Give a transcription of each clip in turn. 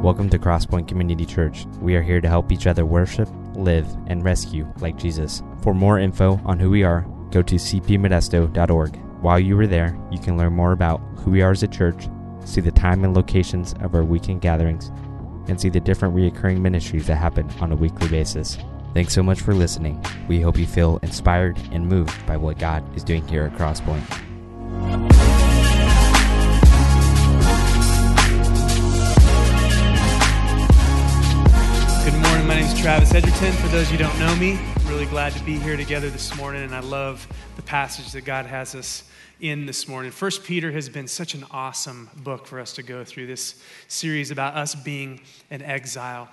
Welcome to Crosspoint Community Church. We are here to help each other worship, live, and rescue like Jesus. For more info on who we are, go to cpmodesto.org. While you are there, you can learn more about who we are as a church, see the time and locations of our weekend gatherings, and see the different reoccurring ministries that happen on a weekly basis. Thanks so much for listening. We hope you feel inspired and moved by what God is doing here at Crosspoint. Is Travis Edgerton. For those you who don't know me, I'm really glad to be here together this morning, and I love the passage that God has us in this morning. First Peter has been such an awesome book for us to go through this series about us being an exile.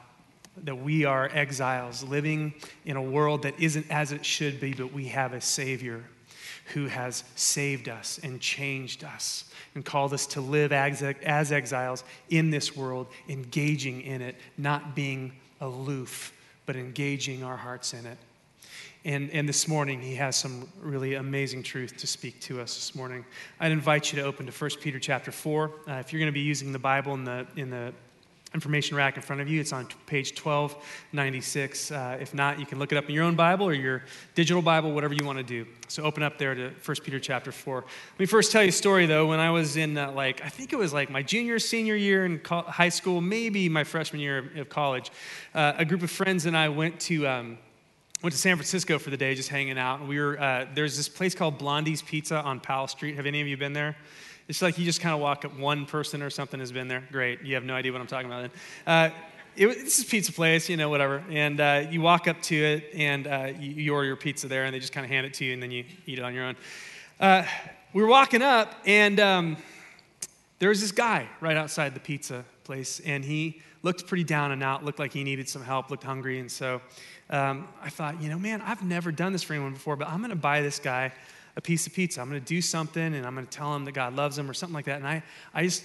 That we are exiles living in a world that isn't as it should be, but we have a Savior who has saved us and changed us and called us to live as, as exiles in this world, engaging in it, not being aloof, but engaging our hearts in it. And, and this morning, he has some really amazing truth to speak to us this morning. I'd invite you to open to 1 Peter chapter 4. Uh, if you're going to be using the Bible in the, in the information rack in front of you, it's on page 1296. Uh, if not, you can look it up in your own Bible or your digital Bible, whatever you want to do. So open up there to 1 Peter chapter 4. Let me first tell you a story, though. When I was in, uh, like, I think it was like my junior, senior year in co- high school, maybe my freshman year of college, uh, a group of friends and I went to. Um, went to San Francisco for the day, just hanging out. And we were uh, there's this place called Blondie's Pizza on Powell Street. Have any of you been there? It's like you just kind of walk up. One person or something has been there. Great, you have no idea what I'm talking about. Then, uh, it, this is pizza place, you know, whatever. And uh, you walk up to it, and uh, you, you, order your pizza there, and they just kind of hand it to you, and then you eat it on your own. Uh, we were walking up, and um, there was this guy right outside the pizza place, and he looked pretty down and out. Looked like he needed some help. Looked hungry, and so um, I thought, you know, man, I've never done this for anyone before, but I'm going to buy this guy a piece of pizza. I'm going to do something and I'm going to tell him that God loves him or something like that. And I, I just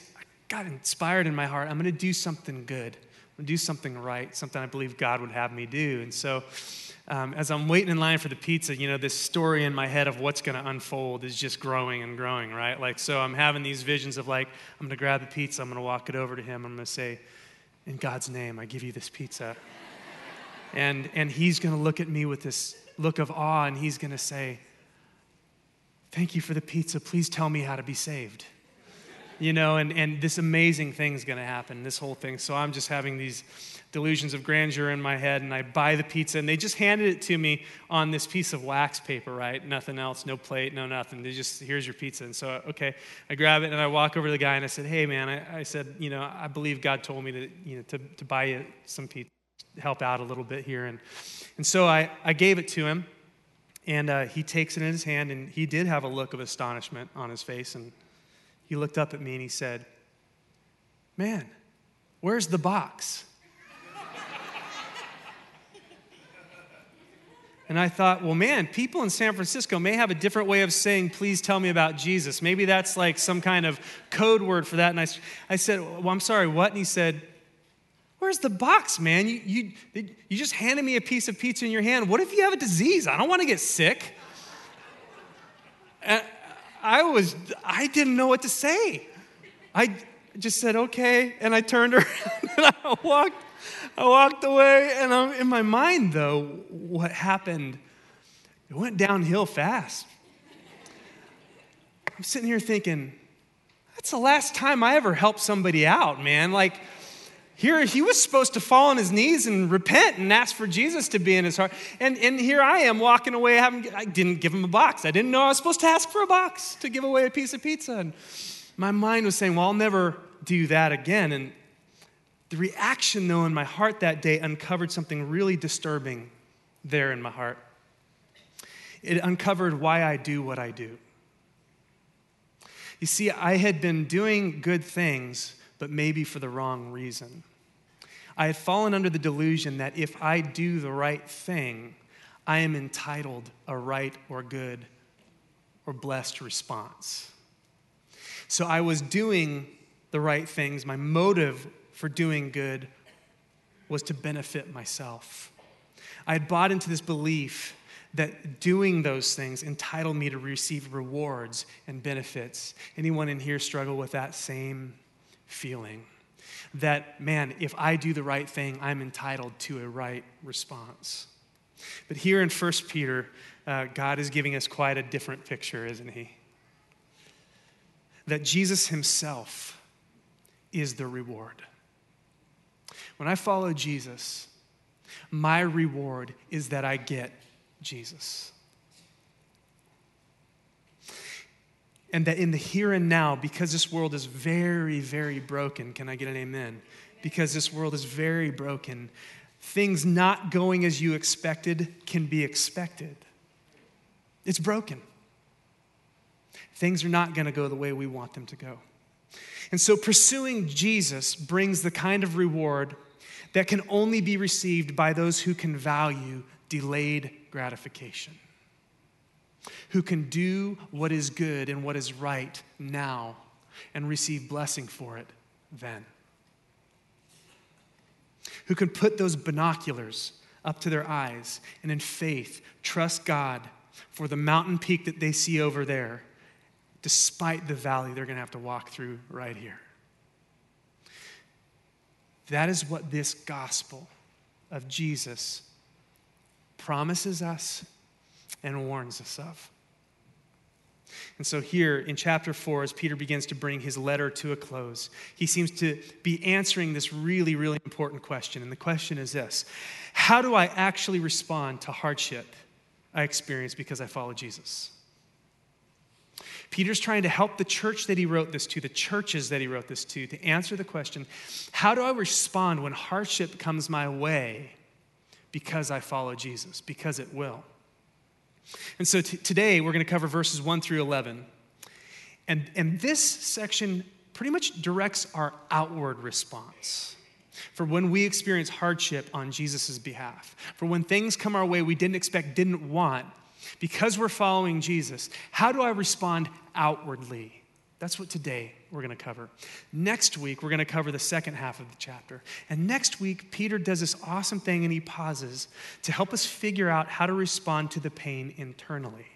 got inspired in my heart. I'm going to do something good. I'm going to do something right, something I believe God would have me do. And so um, as I'm waiting in line for the pizza, you know, this story in my head of what's going to unfold is just growing and growing, right? Like, so I'm having these visions of like, I'm going to grab the pizza, I'm going to walk it over to him, I'm going to say, in God's name, I give you this pizza. And, and he's going to look at me with this look of awe and he's going to say, Thank you for the pizza. Please tell me how to be saved. You know, and, and this amazing thing's to happen, this whole thing. So I'm just having these delusions of grandeur in my head, and I buy the pizza, and they just handed it to me on this piece of wax paper, right? Nothing else, no plate, no nothing. They just, here's your pizza. And so, okay, I grab it, and I walk over to the guy, and I said, hey, man, I, I said, you know, I believe God told me to, you know, to, to buy you some pizza help out a little bit here. And, and so I, I gave it to him, and uh, he takes it in his hand, and he did have a look of astonishment on his face. And he looked up at me and he said, Man, where's the box? And I thought, well, man, people in San Francisco may have a different way of saying, please tell me about Jesus. Maybe that's like some kind of code word for that. And I, I said, well, I'm sorry, what? And he said, Where's the box, man? You, you, you just handed me a piece of pizza in your hand. What if you have a disease? I don't want to get sick. And I was, I didn't know what to say. I just said, okay. And I turned around and I walked, I walked away. And I'm, in my mind, though, what happened, it went downhill fast. I'm sitting here thinking, that's the last time I ever helped somebody out, man. Like, here, he was supposed to fall on his knees and repent and ask for Jesus to be in his heart. And, and here I am walking away. Having, I didn't give him a box. I didn't know I was supposed to ask for a box to give away a piece of pizza. And my mind was saying, well, I'll never do that again. And the reaction, though, in my heart that day uncovered something really disturbing there in my heart. It uncovered why I do what I do. You see, I had been doing good things, but maybe for the wrong reason. I had fallen under the delusion that if I do the right thing, I am entitled a right or good or blessed response. So I was doing the right things. My motive for doing good was to benefit myself. I had bought into this belief that doing those things entitled me to receive rewards and benefits. Anyone in here struggle with that same feeling? That, man, if I do the right thing, I'm entitled to a right response. But here in 1 Peter, uh, God is giving us quite a different picture, isn't He? That Jesus Himself is the reward. When I follow Jesus, my reward is that I get Jesus. And that in the here and now, because this world is very, very broken, can I get an amen? Because this world is very broken, things not going as you expected can be expected. It's broken. Things are not going to go the way we want them to go. And so pursuing Jesus brings the kind of reward that can only be received by those who can value delayed gratification, who can do what is good and what is right now and receive blessing for it then, who can put those binoculars up to their eyes and in faith trust God for the mountain peak that they see over there, despite the valley they're going to have to walk through right here. That is what this gospel of Jesus promises us and warns us of. And so, here in chapter 4, as Peter begins to bring his letter to a close, he seems to be answering this really, really important question. And the question is this How do I actually respond to hardship I experience because I follow Jesus? Peter's trying to help the church that he wrote this to, the churches that he wrote this to, to answer the question how do I respond when hardship comes my way because I follow Jesus? Because it will. And so t- today we're going to cover verses 1 through 11. And, and this section pretty much directs our outward response for when we experience hardship on Jesus' behalf, for when things come our way we didn't expect, didn't want, because we're following Jesus, how do I respond outwardly? That's what today we're going to cover. Next week, we're going to cover the second half of the chapter. And next week, Peter does this awesome thing and he pauses to help us figure out how to respond to the pain internally.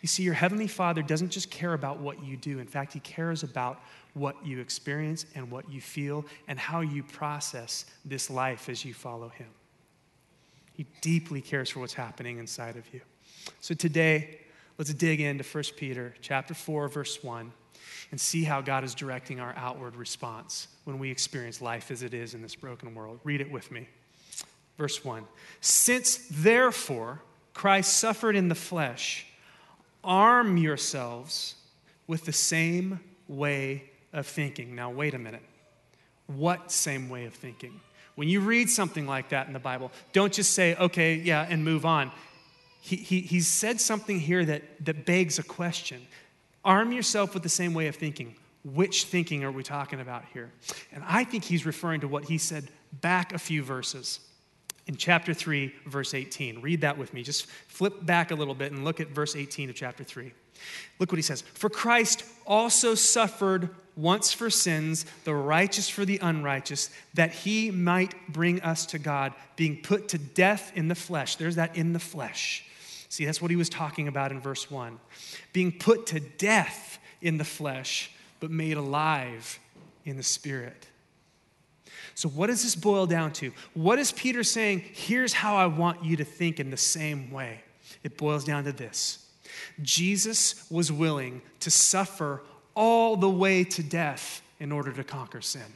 You see, your Heavenly Father doesn't just care about what you do, in fact, He cares about what you experience and what you feel and how you process this life as you follow Him. He deeply cares for what's happening inside of you. So today, let's dig into 1 Peter chapter 4 verse 1 and see how God is directing our outward response when we experience life as it is in this broken world. Read it with me. Verse 1. Since therefore Christ suffered in the flesh, arm yourselves with the same way of thinking. Now, wait a minute. What same way of thinking? When you read something like that in the Bible, don't just say, okay, yeah, and move on he, he, he's said something here that, that begs a question. Arm yourself with the same way of thinking. Which thinking are we talking about here? And I think he's referring to what he said back a few verses in chapter 3, verse 18. Read that with me. Just flip back a little bit and look at verse 18 of chapter 3. Look what he says For Christ also suffered once for sins, the righteous for the unrighteous, that he might bring us to God, being put to death in the flesh. There's that in the flesh See, that's what he was talking about in verse 1. Being put to death in the flesh, but made alive in the spirit. So, what does this boil down to? What is Peter saying? Here's how I want you to think in the same way. It boils down to this Jesus was willing to suffer all the way to death in order to conquer sin.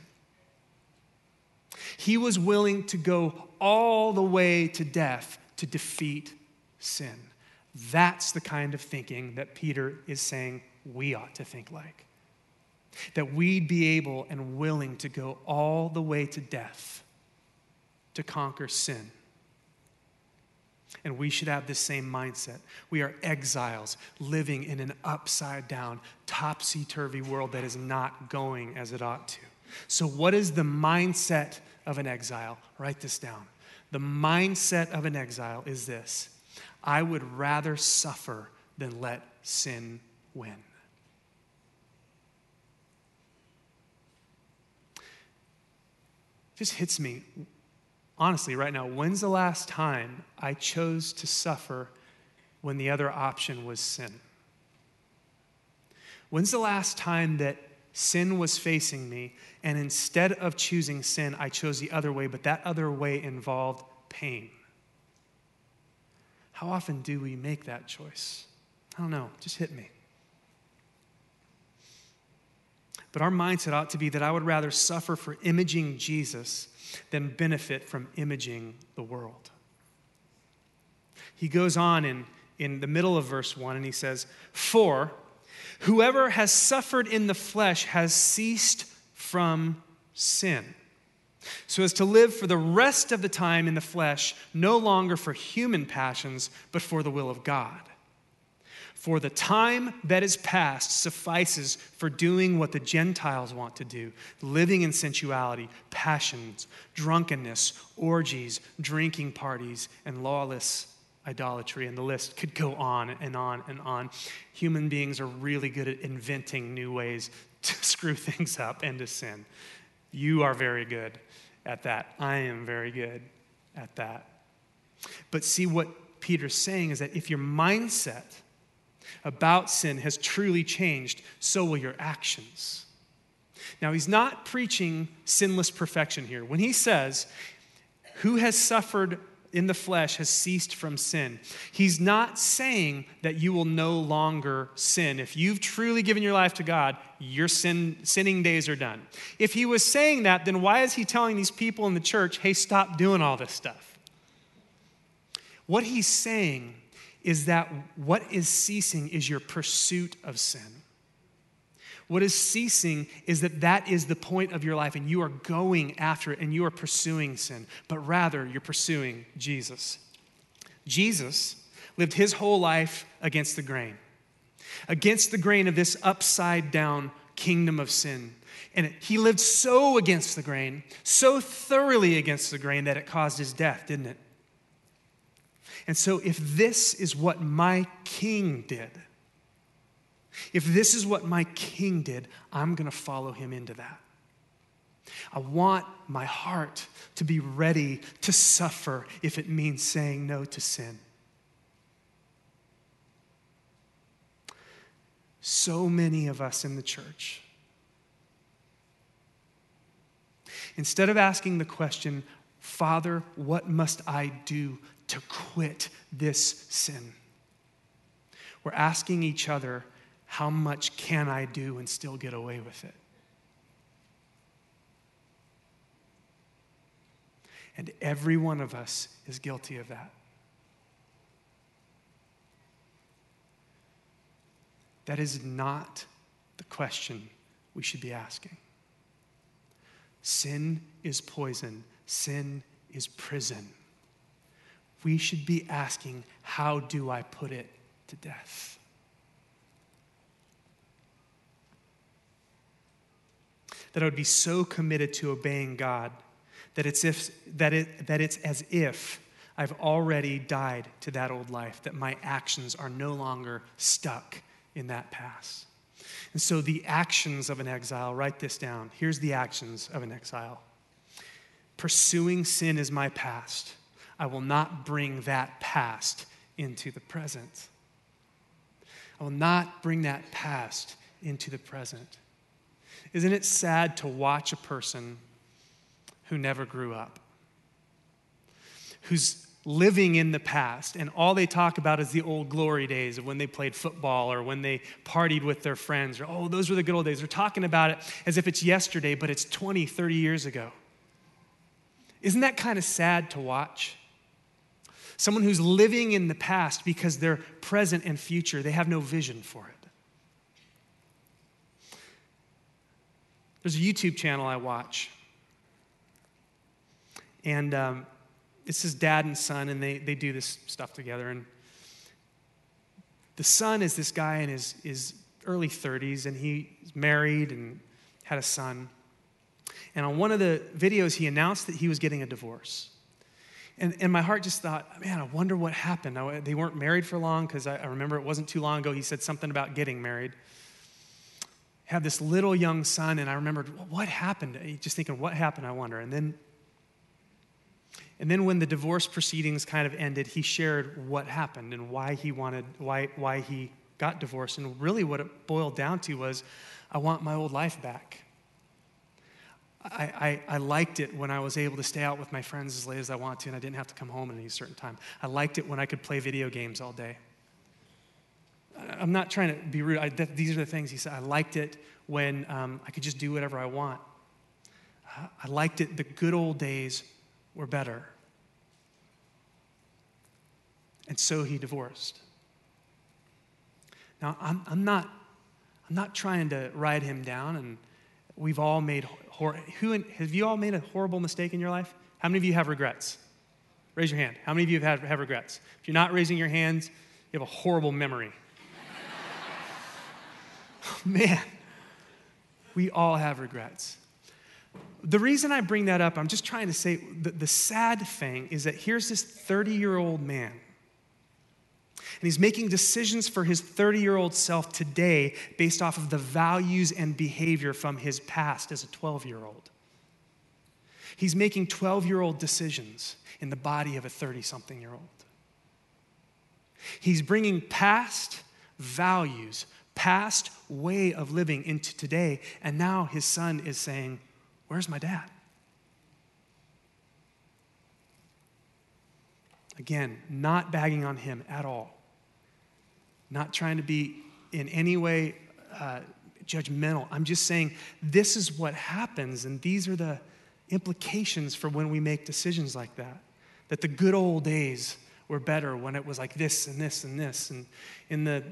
He was willing to go all the way to death to defeat sin. That's the kind of thinking that Peter is saying we ought to think like. That we'd be able and willing to go all the way to death to conquer sin. And we should have this same mindset. We are exiles living in an upside down, topsy turvy world that is not going as it ought to. So, what is the mindset of an exile? Write this down. The mindset of an exile is this I would rather suffer than let sin win. Just hits me, honestly, right now. When's the last time I chose to suffer when the other option was sin? When's the last time that Sin was facing me, and instead of choosing sin, I chose the other way, but that other way involved pain. How often do we make that choice? I don't know, just hit me. But our mindset ought to be that I would rather suffer for imaging Jesus than benefit from imaging the world. He goes on in, in the middle of verse 1 and he says, For whoever has suffered in the flesh has ceased from sin. So as to live for the rest of the time in the flesh, no longer for human passions, but for the will of God. For the time that is past suffices for doing what the Gentiles want to do living in sensuality, passions, drunkenness, orgies, drinking parties, and lawless idolatry. And the list could go on and on and on. Human beings are really good at inventing new ways to screw things up and to sin. You are very good at that. I am very good at that. But see, what Peter's saying is that if your mindset, about sin has truly changed, so will your actions. Now, he's not preaching sinless perfection here. When he says, Who has suffered in the flesh has ceased from sin. He's not saying that you will no longer sin. If you've truly given your life to God, your sin, sinning days are done. If he was saying that, then why is he telling these people in the church, hey, stop doing all this stuff? What he's saying is that what is ceasing is your pursuit of sin. What is ceasing is that that is the point of your life and you are going after it and you are pursuing sin, but rather you're pursuing Jesus. Jesus lived his whole life against the grain, against the grain of this upside down kingdom of sin. And he lived so against the grain, so thoroughly against the grain that it caused his death, didn't it? And so, if this is what my king did, if this is what my king did, I'm going to follow him into that. I want my heart to be ready to suffer if it means saying no to sin. So many of us in the church, instead of asking the question, Father, what must I do to quit this sin. We're asking each other, how much can I do and still get away with it? And every one of us is guilty of that. That is not the question we should be asking. Sin is poison, sin is prison we should be asking, How do I put it to death? That I would be so committed to obeying God that it's, if, that, it, that it's as if I've already died to that old life, that my actions are no longer stuck in that past. And so, the actions of an exile, write this down. Here's the actions of an exile pursuing sin is my past. I will not bring that past into the present. I will not bring that past into the present. Isn't it sad to watch a person who never grew up, who's living in the past, and all they talk about is the old glory days of when they played football or when they partied with their friends, or, oh, those were the good old days. They're talking about it as if it's yesterday, but it's 20, 30 years ago. Isn't that kind of sad to watch? someone who's living in the past because their present and future, they have no vision for it. There's a YouTube channel I watch. And um, it's his dad and son, and they, they do this stuff together. And the son is this guy in his, his early 30s, and he's married and had a son. And on one of the videos, he announced that he was getting a divorce. And, and my heart just thought, man, I wonder what happened. I, they weren't married for long because I, I, remember it wasn't too long ago he said something about getting married. Have this little young son, and I remembered, what happened? Just thinking, what happened, I wonder. And then, and then when the divorce proceedings kind of ended, he shared what happened and why he wanted, why, why he got divorced. And really, what it boiled down to was I want my old life back. I, I, I, liked it when I was able to stay out with my friends as late as I wanted to and I didn't have to come home at any certain time. I liked it when I could play video games all day. I'm not trying to be rude. I, th- these are the things he said. I liked it when um, I could just do whatever I want. Uh, I liked it. The good old days were better. And so he divorced. Now, I'm, I'm, not, I'm not trying to ride him down, and we've all made, hor- who, have you all made a horrible mistake in your life? How many of you have regrets? Raise your hand. How many of you have, have regrets? If you're not raising your hands, you have a horrible memory. Man, we all have regrets. The reason I bring that up, I'm just trying to say the, the sad thing is that here's this 30 year old man and he's making decisions for his 30 year old self today based off of the values and behavior from his past as a 12 year old. He's making 12 year old decisions in the body of a 30 something year old. He's bringing past values, past way of living into today, and now his son is saying, Where's my dad? Again, not bagging on him at all not trying to be in any way uh, judgmental. I'm just saying this is what happens, and these are the implications for when we make decisions like that. That the good old days were better when it was like this and this and this. And in the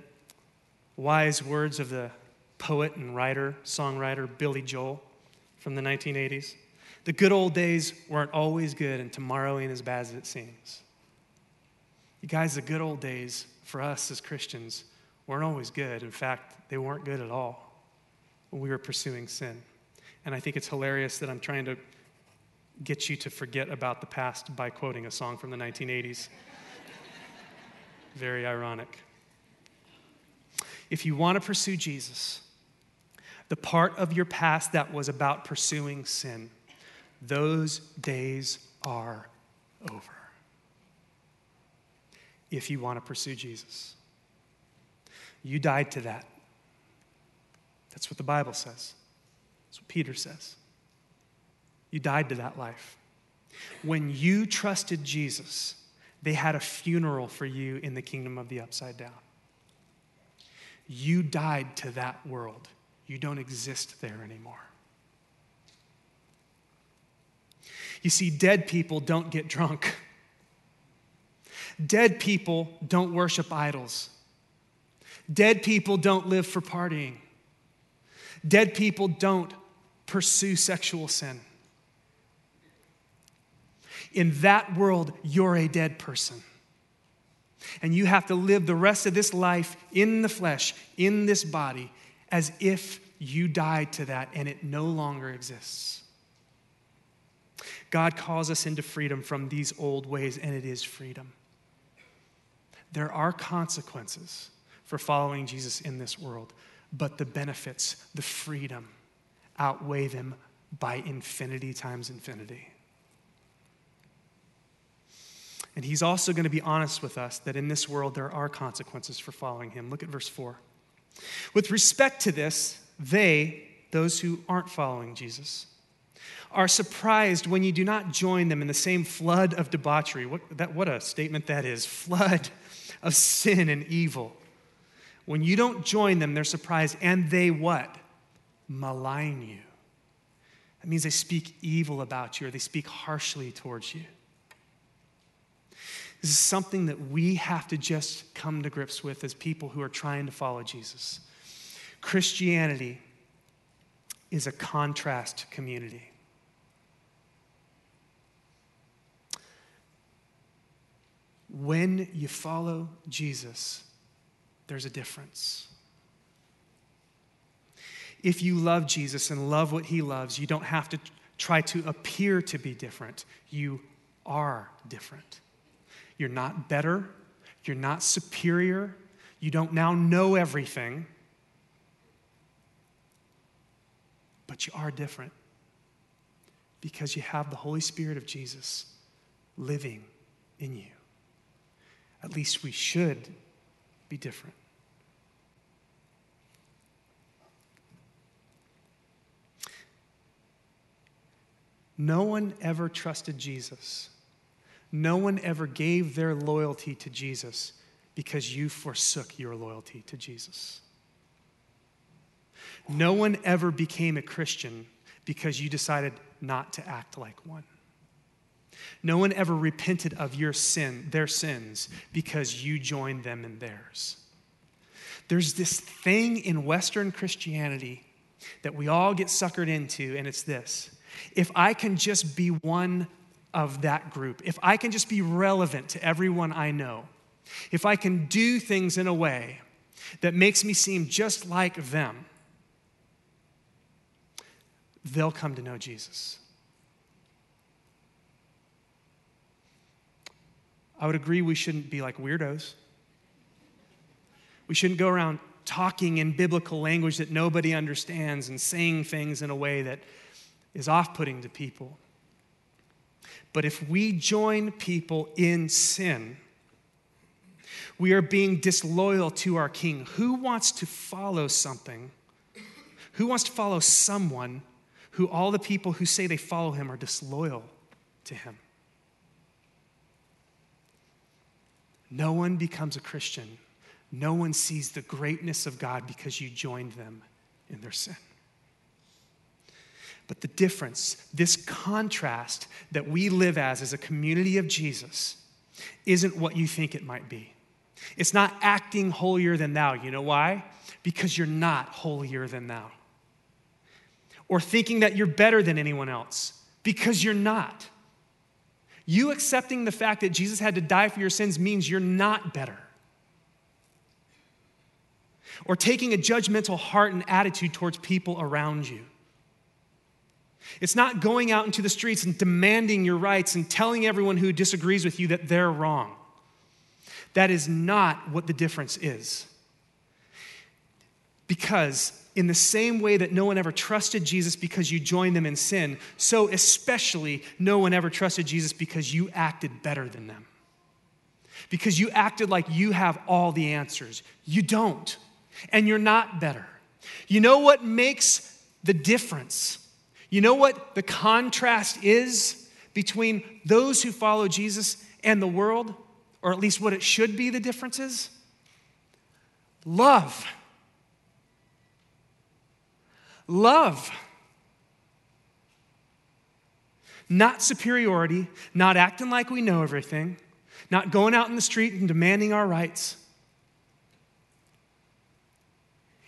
wise words of the poet and writer, songwriter Billy Joel from the 1980s, the good old days weren't always good, and tomorrow ain't as bad as it seems. You guys, the good old days for us as Christians weren't always good. In fact, they weren't good at all when we were pursuing sin. And I think it's hilarious that I'm trying to get you to forget about the past by quoting a song from the 1980s. Very ironic. If you want to pursue Jesus, the part of your past that was about pursuing sin, those days are over if you want to pursue Jesus. You died to that. That's what the Bible says. That's what Peter says. You died to that life. When you trusted Jesus, they had a funeral for you in the kingdom of the upside down. You died to that world. You don't exist there anymore. You see, dead people don't get drunk. Dead people don't worship idols. Dead people don't live for partying. Dead people don't pursue sexual sin. In that world, you're a dead person. And you have to live the rest of this life in the flesh, in this body, as if you died to that and it no longer exists. God calls us into freedom from these old ways, and it is freedom. There are consequences for following Jesus in this world, but the benefits, the freedom, outweigh them by infinity times infinity. And he's also going to be honest with us that in this world there are consequences for following him. Look at verse 4. With respect to this, they, those who aren't following Jesus, are surprised when you do not join them in the same flood of debauchery. What, that, what a statement that is flood of sin and evil. When you don't join them, they're surprised and they what? Malign you. That means they speak evil about you or they speak harshly towards you. This is something that we have to just come to grips with as people who are trying to follow Jesus. Christianity is a contrast community. when you follow Jesus, there's a difference. If you love Jesus and love what he loves, you don't have to try to appear to be different. You are different. You're not better. You're not superior. You don't now know everything. But you are different because you have the Holy Spirit of Jesus living in you. At least we should be different. No one ever trusted Jesus no one ever gave their loyalty to Jesus because you forsook your loyalty to Jesus. No one ever became a Christian because you decided not to act like one. No one ever repented of your sin, their sins, because you joined them in theirs. There's this thing in Western Christianity that we all get suckered into, and it's this if I can just be one of that group, if I can just be relevant to everyone I know, if I can do things in a way that makes me seem just like them, they'll come to know Jesus. I would agree we shouldn't be like weirdos. We shouldn't go around talking in biblical language that nobody understands and saying things in a way that is off putting to people. But if we join people in sin, we are being disloyal to our king. Who wants to follow something? Who wants to follow someone who all the people who say they follow him are disloyal to him? No one becomes a Christian. No one sees the greatness of God because you joined them in their sin. But the difference, this contrast that we live as, as a community of Jesus, isn't what you think it might be. It's not acting holier than thou. You know why? Because you're not holier than thou. Or thinking that you're better than anyone else, because you're not. You accepting the fact that Jesus had to die for your sins means you're not better. Or taking a judgmental heart and attitude towards people around you. It's not going out into the streets and demanding your rights and telling everyone who disagrees with you that they're wrong. That is not what the difference is. Because in the same way that no one ever trusted Jesus because you joined them in sin, so especially no one ever trusted Jesus because you acted better than them. Because you acted like you have all the answers. You don't. And you're not better. You know what makes the difference? You know what the contrast is between those who follow Jesus and the world? Or at least what it should be the difference is? Love. Love. Not superiority, not acting like we know everything, not going out in the street and demanding our rights.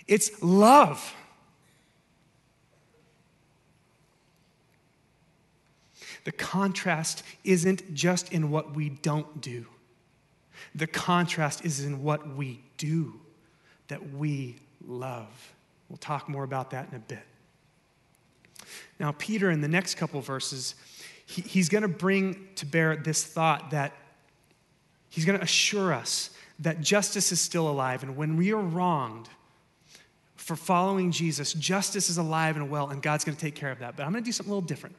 It's love. The contrast isn't just in what we don't do, the contrast is in what we do that we love. We'll talk more about that in a bit. Now, Peter, in the next couple verses, he, he's going to bring to bear this thought that he's going to assure us that justice is still alive. And when we are wronged for following Jesus, justice is alive and well, and God's going to take care of that. But I'm going to do something a little different.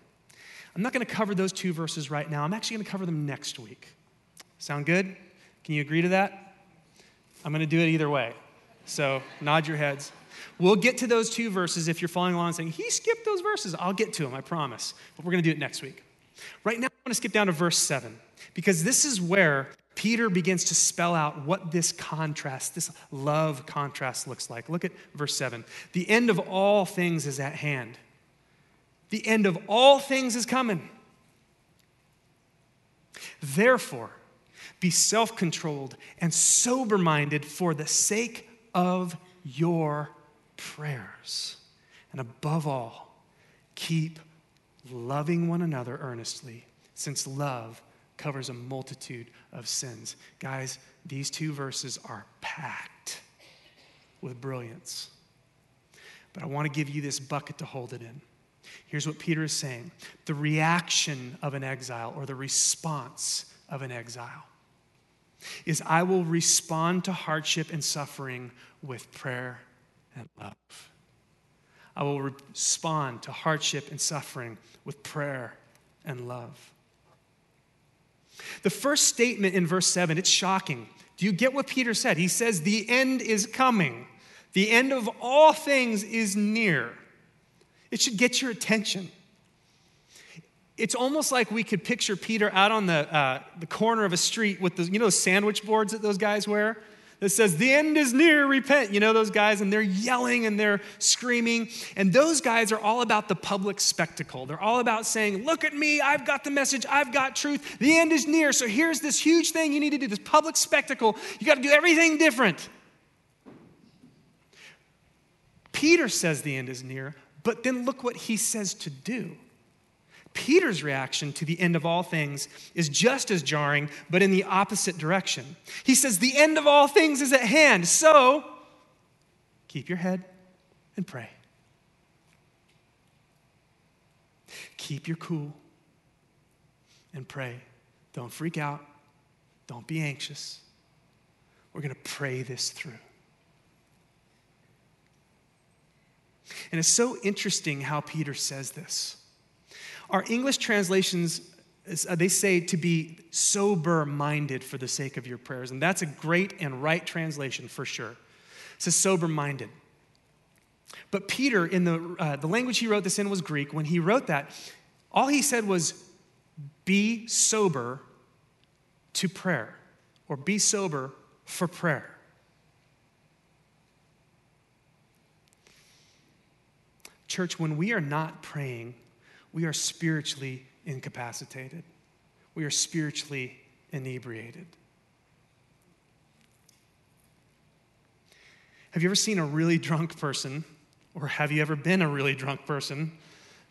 I'm not going to cover those two verses right now. I'm actually going to cover them next week. Sound good? Can you agree to that? I'm going to do it either way. So nod your heads. We'll get to those two verses if you're following along and saying, he skipped those verses. I'll get to them, I promise. But we're going to do it next week. Right now, I want to skip down to verse 7 because this is where Peter begins to spell out what this contrast, this love contrast looks like. Look at verse 7. The end of all things is at hand. The end of all things is coming. Therefore, be self controlled and sober minded for the sake of your prayers. And above all, keep loving one another earnestly, since love covers a multitude of sins. Guys, these two verses are packed with brilliance. But I want to give you this bucket to hold it in. Here's what Peter is saying the reaction of an exile or the response of an exile is I will respond to hardship and suffering with prayer and love. I will respond to hardship and suffering with prayer and love. The first statement in verse 7, it's shocking. Do you get what Peter said? He says, The end is coming. The end of all things is near. It should get your attention. it's almost like we could picture Peter out on the, uh, the corner of a street with the, you know, sandwich boards that those guys wear? that says, The end is near, repent. You know those guys, and they're yelling and they're screaming. And those guys are all about the public spectacle. They're all about saying, Look at me, I've got the message, I've got truth, the end is near. So here's this huge thing you need to do this public spectacle. You got to do everything different. Peter says the end is near, but then look what he says to do. Peter's reaction to the end of all things is just as jarring, but in the opposite direction. He says, The end of all things is at hand, so keep your head and pray. Keep your cool and pray. Don't freak out, don't be anxious. We're going to pray this through. And it's so interesting how Peter says this. Our English translations, uh, they say to be sober minded for the sake of your prayers. And that's a great and right translation for sure. It says sober minded. But Peter, in the, uh, the language he wrote this in was Greek. When he wrote that, all he said was, be sober to prayer, or be sober for prayer. Church, when we are not praying, we are spiritually incapacitated. We are spiritually inebriated. Have you ever seen a really drunk person, or have you ever been a really drunk person,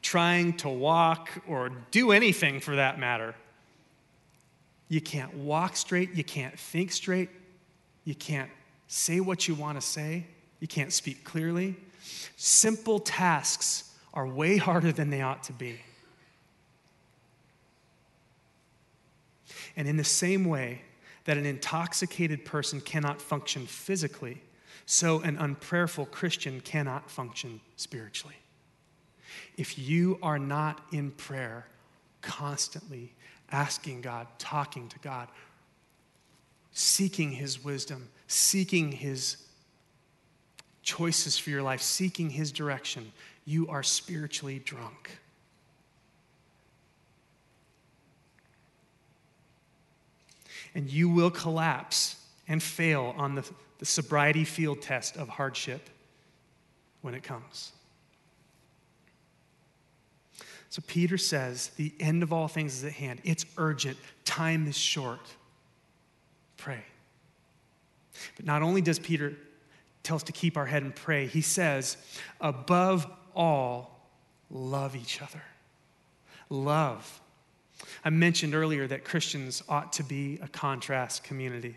trying to walk or do anything for that matter? You can't walk straight, you can't think straight, you can't say what you want to say, you can't speak clearly. Simple tasks are way harder than they ought to be. And in the same way that an intoxicated person cannot function physically, so an unprayerful Christian cannot function spiritually. If you are not in prayer, constantly asking God, talking to God, seeking His wisdom, seeking His choices for your life, seeking His direction, you are spiritually drunk. And you will collapse and fail on the, the sobriety field test of hardship when it comes. So Peter says, the end of all things is at hand. It's urgent. Time is short. Pray. But not only does Peter tell us to keep our head and pray, he says, above all love each other. Love. I mentioned earlier that Christians ought to be a contrast community.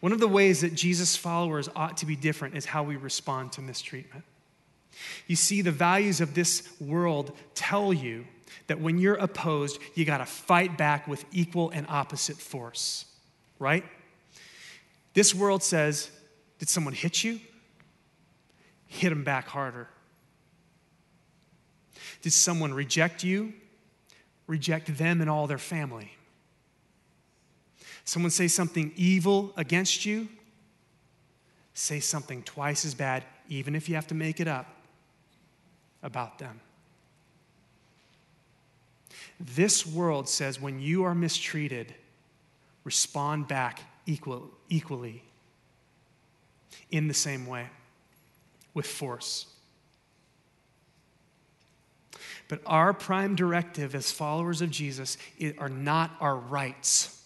One of the ways that Jesus' followers ought to be different is how we respond to mistreatment. You see, the values of this world tell you that when you're opposed, you got to fight back with equal and opposite force, right? This world says, Did someone hit you? Hit them back harder. Did someone reject you? Reject them and all their family. Someone say something evil against you? Say something twice as bad, even if you have to make it up, about them. This world says when you are mistreated, respond back equal, equally in the same way with force. But our prime directive as followers of Jesus are not our rights.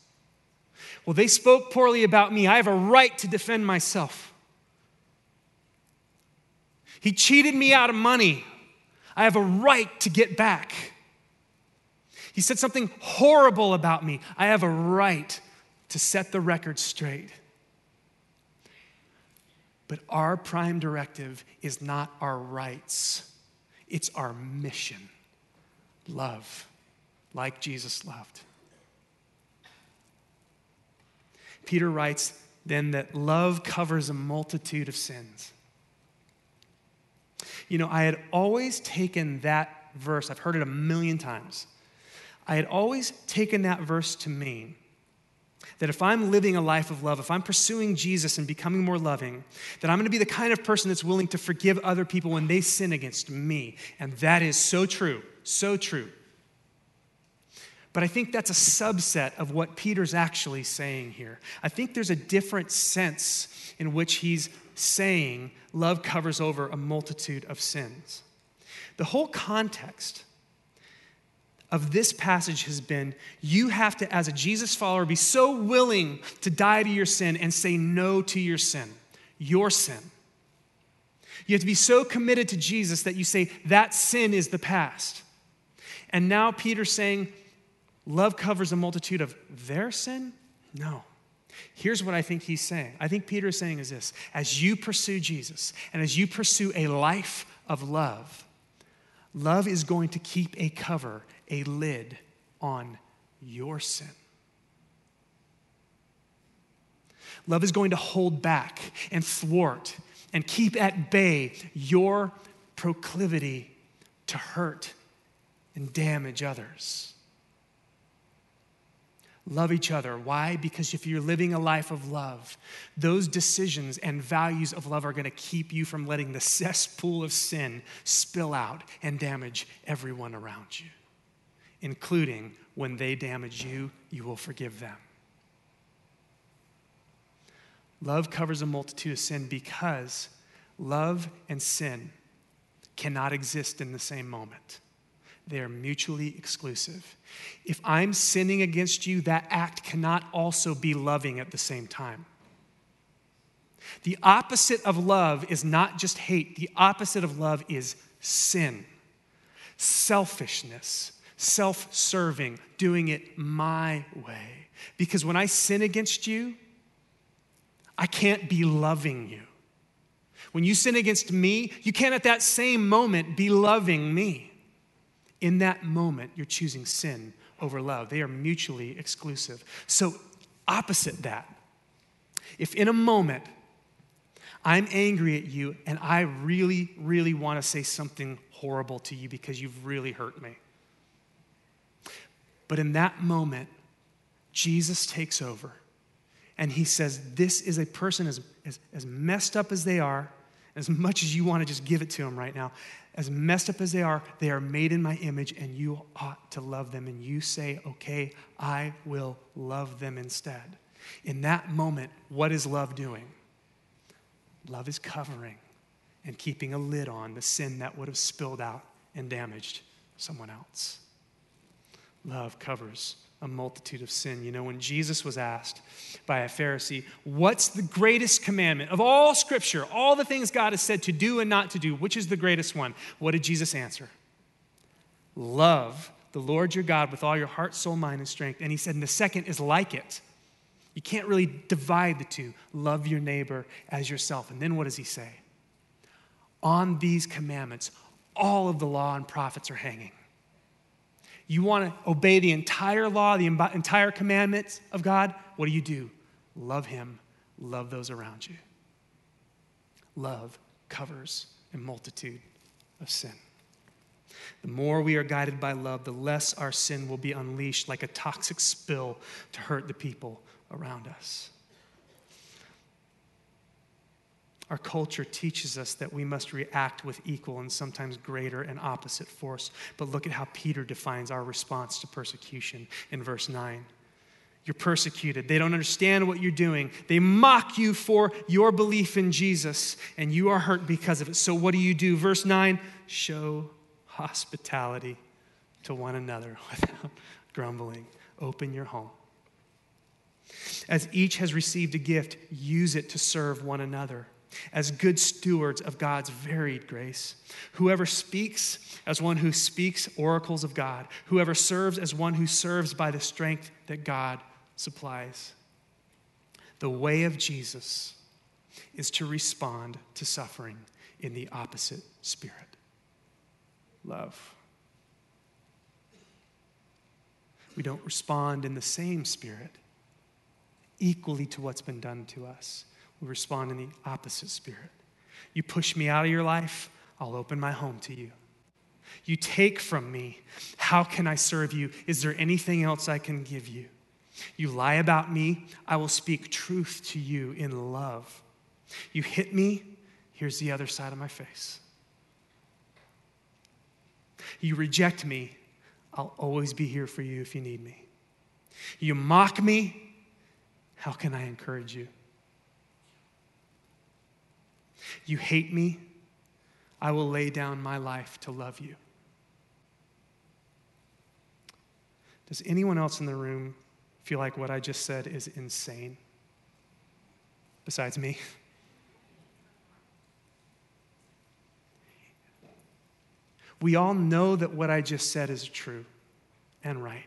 Well, they spoke poorly about me. I have a right to defend myself. He cheated me out of money. I have a right to get back. He said something horrible about me. I have a right to set the record straight. But our prime directive is not our rights, it's our mission love like Jesus loved. Peter writes then that love covers a multitude of sins. You know, I had always taken that verse, I've heard it a million times. I had always taken that verse to mean that if I'm living a life of love, if I'm pursuing Jesus and becoming more loving, that I'm going to be the kind of person that's willing to forgive other people when they sin against me. And that is so true, so true. But I think that's a subset of what Peter's actually saying here. I think there's a different sense in which he's saying love covers over a multitude of sins. The whole context of this passage has been you have to, as a Jesus follower, be so willing to die to your sin and say no to your sin, your sin. You have to be so committed to Jesus that you say that sin is the past. And now Peter's saying, love covers a multitude of their sin? No. Here's what I think he's saying. I think Peter is saying is this as you pursue Jesus and as you pursue a life of love, love is going to keep a cover, a lid on your sin. Love is going to hold back and thwart and keep at bay your proclivity to hurt and damage others. Love each other. Why? Because if you're living a life of love, those decisions and values of love are going to keep you from letting the cesspool of sin spill out and damage everyone around you, including when they damage you, you will forgive them. Love covers a multitude of sin because love and sin cannot exist in the same moment. They are mutually exclusive. If I'm sinning against you, that act cannot also be loving at the same time. The opposite of love is not just hate, the opposite of love is sin, selfishness, self serving, doing it my way. Because when I sin against you, I can't be loving you. When you sin against me, you can't at that same moment be loving me. In that moment, you're choosing sin over love. They are mutually exclusive. So, opposite that, if in a moment I'm angry at you and I really, really want to say something horrible to you because you've really hurt me, but in that moment, Jesus takes over and he says, This is a person as, as, as messed up as they are, as much as you want to just give it to them right now, as messed up as they are, they are made in my image, and you ought to love them. And you say, okay, I will love them instead. In that moment, what is love doing? Love is covering and keeping a lid on the sin that would have spilled out and damaged someone else. Love covers a multitude of sin. You know, when Jesus was asked by a Pharisee, What's the greatest commandment of all scripture, all the things God has said to do and not to do, which is the greatest one? What did Jesus answer? Love the Lord your God with all your heart, soul, mind, and strength. And he said, And the second is like it. You can't really divide the two. Love your neighbor as yourself. And then what does he say? On these commandments, all of the law and prophets are hanging. You want to obey the entire law, the entire commandments of God? What do you do? Love Him, love those around you. Love covers a multitude of sin. The more we are guided by love, the less our sin will be unleashed like a toxic spill to hurt the people around us. Our culture teaches us that we must react with equal and sometimes greater and opposite force. But look at how Peter defines our response to persecution in verse 9. You're persecuted. They don't understand what you're doing. They mock you for your belief in Jesus, and you are hurt because of it. So, what do you do? Verse 9 show hospitality to one another without grumbling. Open your home. As each has received a gift, use it to serve one another as good stewards of God's varied grace. Whoever speaks as one who speaks oracles of God, whoever serves as one who serves by the strength that God supplies. The way of Jesus is to respond to suffering in the opposite spirit love. We don't respond in the same spirit equally to what's been done to us respond in the opposite spirit. You push me out of your life, I'll open my home to you. You take from me, how can I serve you? Is there anything else I can give you? You lie about me, I will speak truth to you in love. You hit me, here's the other side of my face. You reject me, I'll always be here for you if you need me. You mock me, how can I encourage you? You hate me, I will lay down my life to love you. Does anyone else in the room feel like what I just said is insane? Besides me? We all know that what I just said is true and right.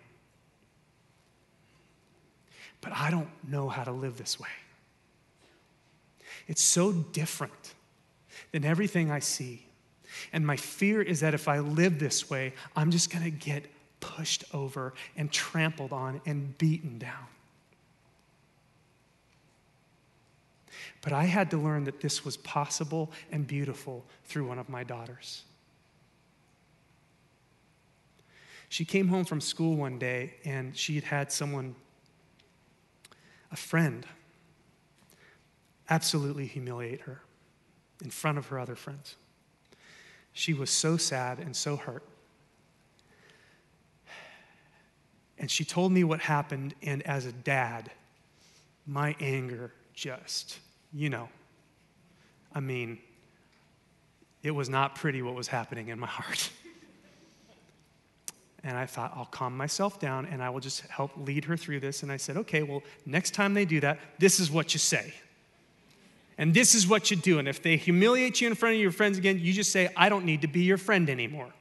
But I don't know how to live this way. It's so different than everything I see. And my fear is that if I live this way, I'm just going to get pushed over and trampled on and beaten down. But I had to learn that this was possible and beautiful through one of my daughters. She came home from school one day and she had had someone, a friend, absolutely humiliate her in front of her other friends. She was so sad and so hurt. And she told me what happened, and as a dad, my anger just, you know, I mean, it was not pretty what was happening in my heart. And I thought, I'll calm myself down and I will just help lead her through this. And I said, okay, well, next time they do that, this is what you say. And this is what you do. And if they humiliate you in front of your friends again, you just say, I don't need to be your friend anymore.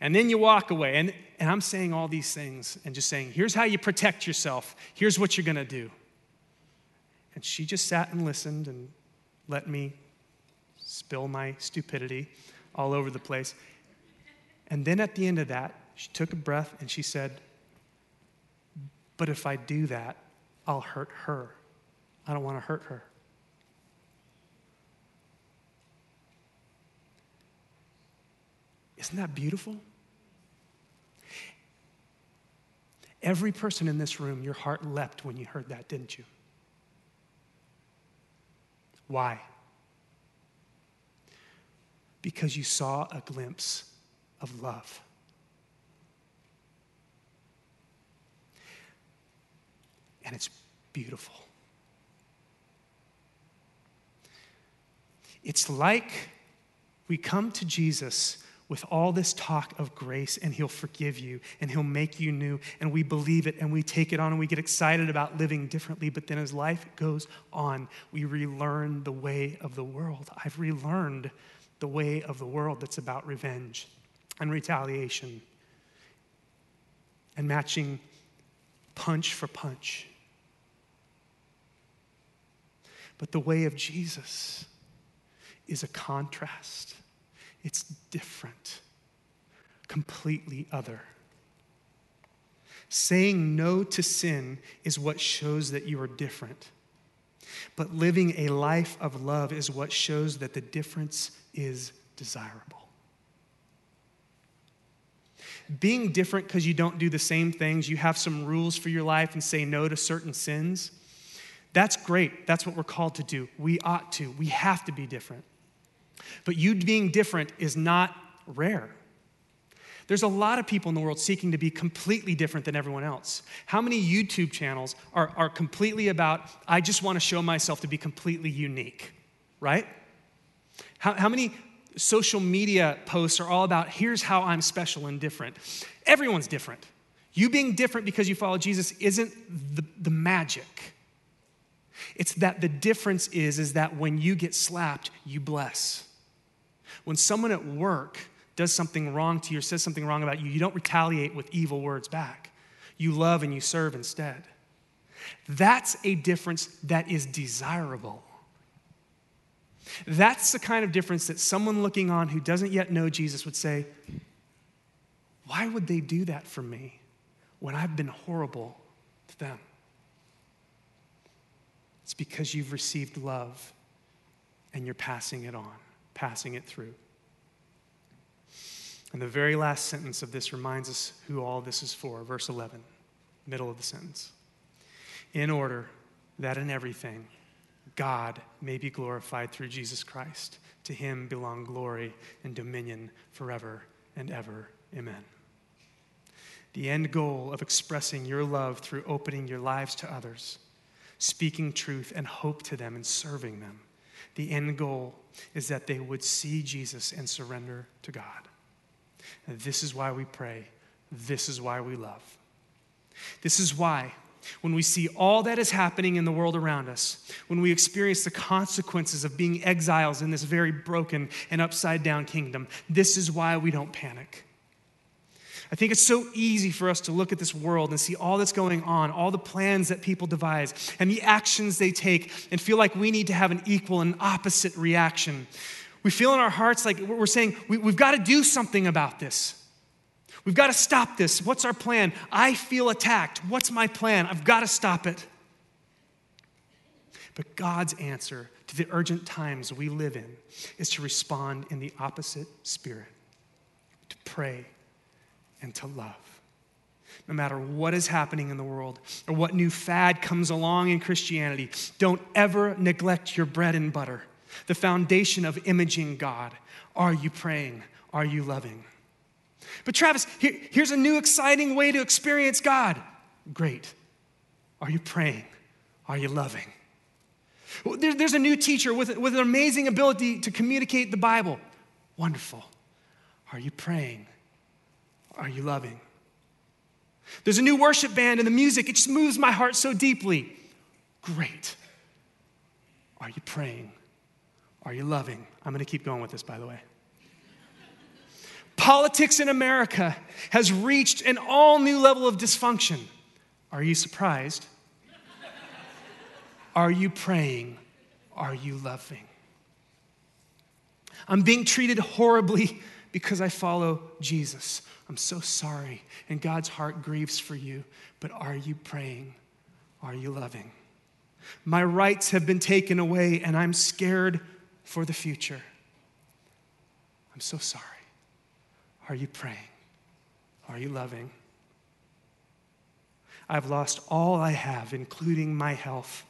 And then you walk away. And, and I'm saying all these things and just saying, here's how you protect yourself. Here's what you're going to do. And she just sat and listened and let me spill my stupidity all over the place. And then at the end of that, she took a breath and she said, But if I do that, I'll hurt her. I don't want to hurt her. Isn't that beautiful? Every person in this room, your heart leapt when you heard that, didn't you? Why? Because you saw a glimpse of love. and it's beautiful. It's like we come to Jesus with all this talk of grace, and He'll forgive you and He'll make you new, and we believe it and we take it on and we get excited about living differently. But then as life goes on, we relearn the way of the world. I've relearned the way of the world that's about revenge and retaliation and matching punch for punch. But the way of Jesus is a contrast, it's different, completely other. Saying no to sin is what shows that you are different. But living a life of love is what shows that the difference is desirable. Being different because you don't do the same things, you have some rules for your life and say no to certain sins, that's great. That's what we're called to do. We ought to. We have to be different. But you being different is not rare. There's a lot of people in the world seeking to be completely different than everyone else. How many YouTube channels are, are completely about, I just want to show myself to be completely unique, right? How, how many social media posts are all about, here's how I'm special and different? Everyone's different. You being different because you follow Jesus isn't the, the magic. It's that the difference is, is that when you get slapped, you bless. When someone at work does something wrong to you or says something wrong about you, you don't retaliate with evil words back. You love and you serve instead. That's a difference that is desirable. That's the kind of difference that someone looking on who doesn't yet know Jesus would say, Why would they do that for me when I've been horrible to them? It's because you've received love and you're passing it on, passing it through. And the very last sentence of this reminds us who all this is for. Verse 11, middle of the sentence. In order that in everything God may be glorified through Jesus Christ. To him belong glory and dominion forever and ever. Amen. The end goal of expressing your love through opening your lives to others, speaking truth and hope to them, and serving them. The end goal is that they would see Jesus and surrender to God. And this is why we pray. This is why we love. This is why, when we see all that is happening in the world around us, when we experience the consequences of being exiles in this very broken and upside down kingdom, this is why we don't panic. I think it's so easy for us to look at this world and see all that's going on, all the plans that people devise, and the actions they take, and feel like we need to have an equal and opposite reaction. We feel in our hearts like we're saying, we, have got to do something about this. We've got to stop this. What's our plan? I feel attacked. What's my plan? I've got to stop it. But God's answer to the urgent times we live in is to respond in the opposite spirit, to pray and to love. No matter what is happening in the world or what new fad comes along in Christianity, don't ever neglect your bread and butter, the foundation of imaging God. Are you praying? Are you loving? But Travis, here, here's a new exciting way to experience God. Great. Are you praying? Are you loving? There, there's a new teacher with, with an amazing ability to communicate the Bible. Wonderful. Are you praying? Are you loving? There's a new worship band and the music, it just moves my heart so deeply. Great. Are you praying? Are you loving? I'm going to keep going with this, by the way. Politics in America has reached an all new level of dysfunction. Are you surprised? Are you praying? Are you loving? I'm being treated horribly because I follow Jesus. I'm so sorry. And God's heart grieves for you. But are you praying? Are you loving? My rights have been taken away, and I'm scared for the future. I'm so sorry. Are you praying? Are you loving? I've lost all I have, including my health,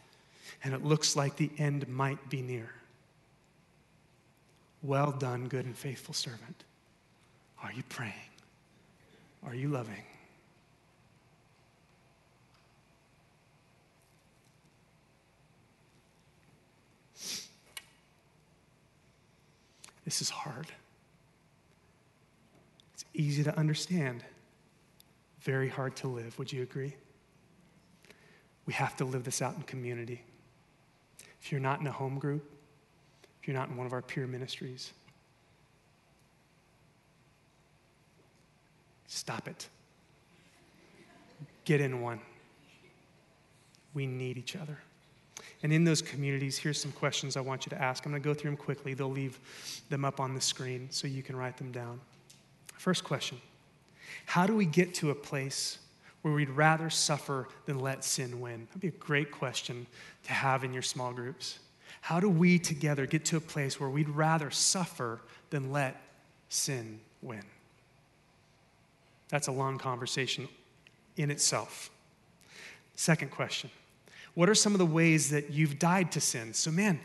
and it looks like the end might be near. Well done, good and faithful servant. Are you praying? Are you loving? This is hard. It's easy to understand, very hard to live. Would you agree? We have to live this out in community. If you're not in a home group, if you're not in one of our peer ministries, Stop it. Get in one. We need each other. And in those communities, here's some questions I want you to ask. I'm going to go through them quickly. They'll leave them up on the screen so you can write them down. First question How do we get to a place where we'd rather suffer than let sin win? That'd be a great question to have in your small groups. How do we together get to a place where we'd rather suffer than let sin win? That's a long conversation in itself. Second question What are some of the ways that you've died to sin? So, man,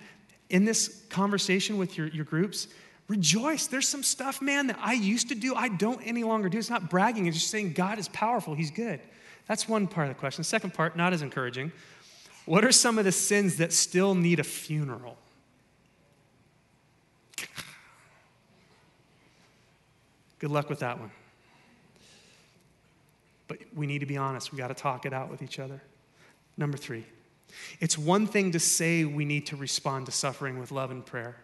in this conversation with your, your groups, rejoice. There's some stuff, man, that I used to do, I don't any longer do. It's not bragging, it's just saying God is powerful, He's good. That's one part of the question. Second part, not as encouraging. What are some of the sins that still need a funeral? Good luck with that one. But we need to be honest. We got to talk it out with each other. Number three, it's one thing to say we need to respond to suffering with love and prayer,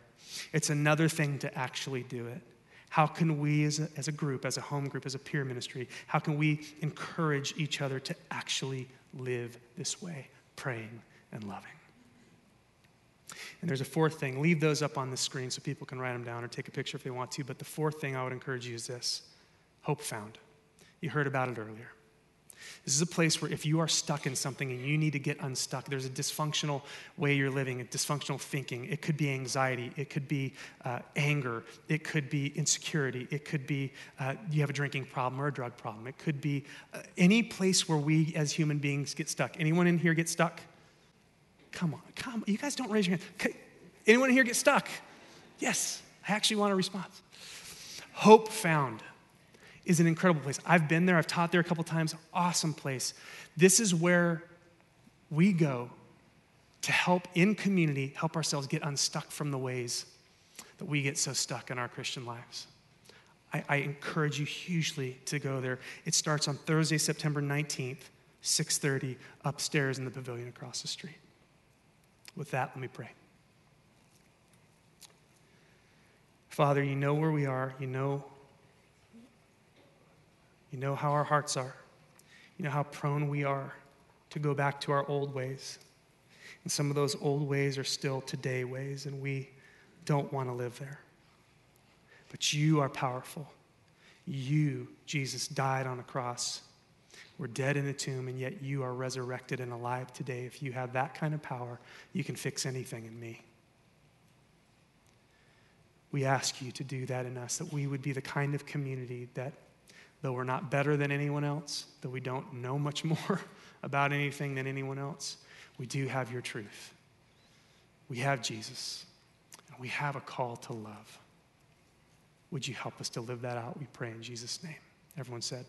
it's another thing to actually do it. How can we, as a, as a group, as a home group, as a peer ministry, how can we encourage each other to actually live this way, praying and loving? And there's a fourth thing. Leave those up on the screen so people can write them down or take a picture if they want to. But the fourth thing I would encourage you is this hope found. You heard about it earlier. This is a place where if you are stuck in something and you need to get unstuck, there's a dysfunctional way you're living, a dysfunctional thinking. It could be anxiety, it could be uh, anger, it could be insecurity, it could be uh, you have a drinking problem or a drug problem, it could be uh, any place where we as human beings get stuck. Anyone in here get stuck? Come on, come on. You guys don't raise your hand. Anyone in here get stuck? Yes, I actually want a response. Hope found is an incredible place. I've been there, I've taught there a couple times. Awesome place. This is where we go to help in community help ourselves get unstuck from the ways that we get so stuck in our Christian lives. I, I encourage you hugely to go there. It starts on Thursday, September 19th, 6:30, upstairs in the pavilion across the street. With that, let me pray. Father, you know where we are. You know, you know how our hearts are. You know how prone we are to go back to our old ways. And some of those old ways are still today ways, and we don't want to live there. But you are powerful. You, Jesus, died on a cross. We're dead in a tomb, and yet you are resurrected and alive today. If you have that kind of power, you can fix anything in me. We ask you to do that in us, that we would be the kind of community that, though we're not better than anyone else, though we don't know much more about anything than anyone else, we do have your truth. We have Jesus, and we have a call to love. Would you help us to live that out? We pray in Jesus' name. Everyone said,